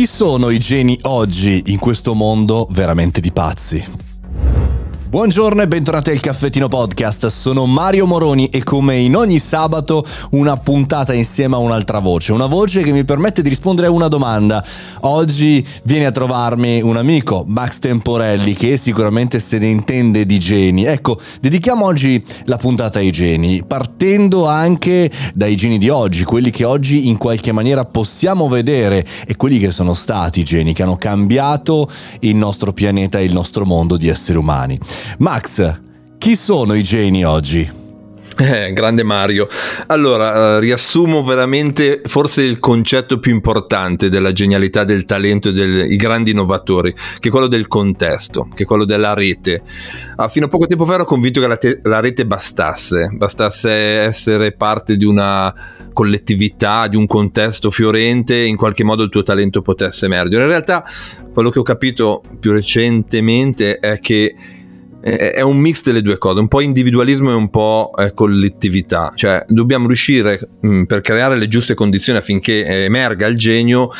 Chi sono i geni oggi in questo mondo veramente di pazzi? Buongiorno e bentornati al Caffettino Podcast, sono Mario Moroni e come in ogni sabato una puntata insieme a un'altra voce, una voce che mi permette di rispondere a una domanda. Oggi viene a trovarmi un amico, Max Temporelli, che sicuramente se ne intende di geni. Ecco, dedichiamo oggi la puntata ai geni, partendo anche dai geni di oggi, quelli che oggi in qualche maniera possiamo vedere e quelli che sono stati i geni, che hanno cambiato il nostro pianeta e il nostro mondo di esseri umani. Max, chi sono i geni oggi? Eh, grande Mario. Allora, eh, riassumo veramente forse il concetto più importante della genialità, del talento e dei grandi innovatori, che è quello del contesto, che è quello della rete. Ah, fino a poco tempo fa ero convinto che la, te- la rete bastasse, bastasse essere parte di una collettività, di un contesto fiorente e in qualche modo il tuo talento potesse emergere. In realtà, quello che ho capito più recentemente è che è un mix delle due cose, un po' individualismo e un po' eh, collettività, cioè dobbiamo riuscire mh, mm, per creare le giuste condizioni affinché eh, emerga il genio,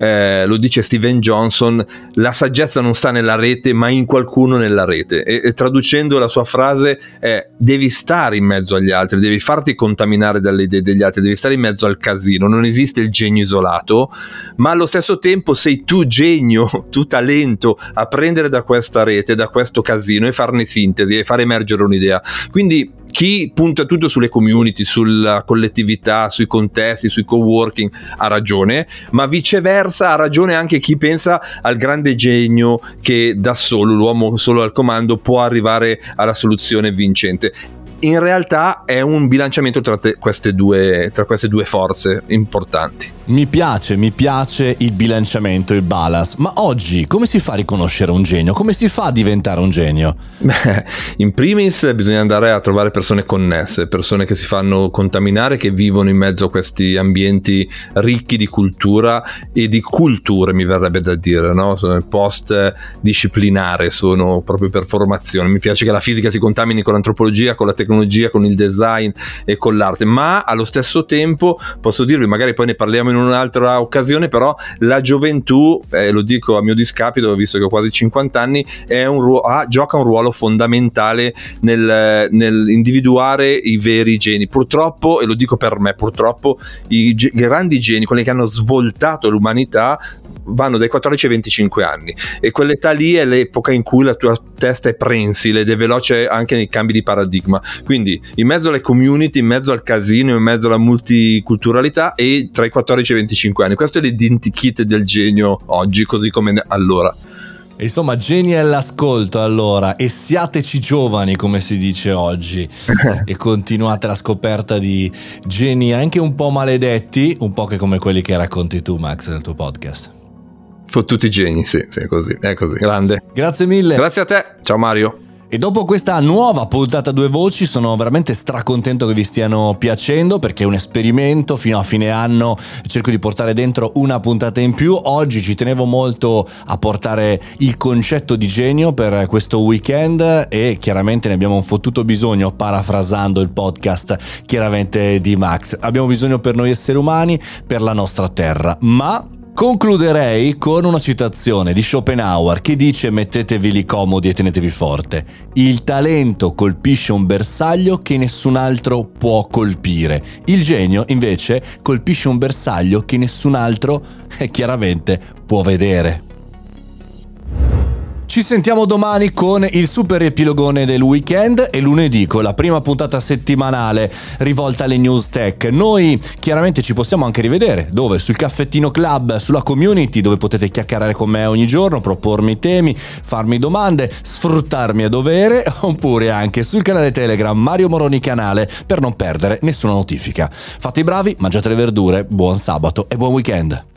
eh, lo dice Steven Johnson, la saggezza non sta nella rete ma in qualcuno nella rete e, e traducendo la sua frase è devi stare in mezzo agli altri, devi farti contaminare dalle idee degli altri, devi stare in mezzo al casino, non esiste il genio isolato, ma allo stesso tempo sei tu genio, tu talento a prendere da questa rete, da questo casino e far farne sintesi e far emergere un'idea. Quindi chi punta tutto sulle community, sulla collettività, sui contesti, sui co-working ha ragione, ma viceversa ha ragione anche chi pensa al grande genio che da solo, l'uomo solo al comando, può arrivare alla soluzione vincente in realtà è un bilanciamento tra, queste, due, tra queste due forze importanti. Mi piace, mi piace il bilanciamento, il balance, ma oggi come si fa a riconoscere un genio? Come si fa a diventare un genio? Beh, in primis bisogna andare a trovare persone connesse, persone che si fanno contaminare, che vivono in mezzo a questi ambienti ricchi di cultura e di culture, mi verrebbe da dire, no? post disciplinare, sono proprio per formazione. Mi piace che la fisica si contamini con l'antropologia, con la tecnologia tecnologia, con il design e con l'arte, ma allo stesso tempo posso dirvi, magari poi ne parliamo in un'altra occasione, però la gioventù, eh, lo dico a mio discapito, visto che ho quasi 50 anni, un ruolo, ah, gioca un ruolo fondamentale nel, nel, individuare i veri geni. Purtroppo, e lo dico per me, purtroppo i, i grandi geni, quelli che hanno svoltato l'umanità, vanno dai 14 ai 25 anni e quell'età lì è l'epoca in cui la tua testa è prensile ed è veloce anche nei cambi di paradigma. Quindi in mezzo alle community, in mezzo al casino, in mezzo alla multiculturalità e tra i 14 e i 25 anni. Questo è l'identikit del genio oggi, così come allora. Insomma, geni all'ascolto allora e siateci giovani come si dice oggi e continuate la scoperta di geni anche un po' maledetti, un po' che come quelli che racconti tu Max nel tuo podcast. Tutti geni, sì, sì, così, è così, grande. Grazie mille. Grazie a te, ciao Mario. E dopo questa nuova puntata a due voci sono veramente stracontento che vi stiano piacendo perché è un esperimento, fino a fine anno cerco di portare dentro una puntata in più. Oggi ci tenevo molto a portare il concetto di genio per questo weekend e chiaramente ne abbiamo un fottuto bisogno, parafrasando il podcast chiaramente di Max. Abbiamo bisogno per noi esseri umani, per la nostra terra, ma Concluderei con una citazione di Schopenhauer che dice mettetevi lì comodi e tenetevi forte. Il talento colpisce un bersaglio che nessun altro può colpire. Il genio invece colpisce un bersaglio che nessun altro eh, chiaramente può vedere. Ci sentiamo domani con il super epilogone del weekend e lunedì con la prima puntata settimanale rivolta alle news tech. Noi chiaramente ci possiamo anche rivedere dove? Sul caffettino club, sulla community dove potete chiacchierare con me ogni giorno, propormi temi, farmi domande, sfruttarmi a dovere oppure anche sul canale Telegram Mario Moroni canale per non perdere nessuna notifica. Fate i bravi, mangiate le verdure, buon sabato e buon weekend.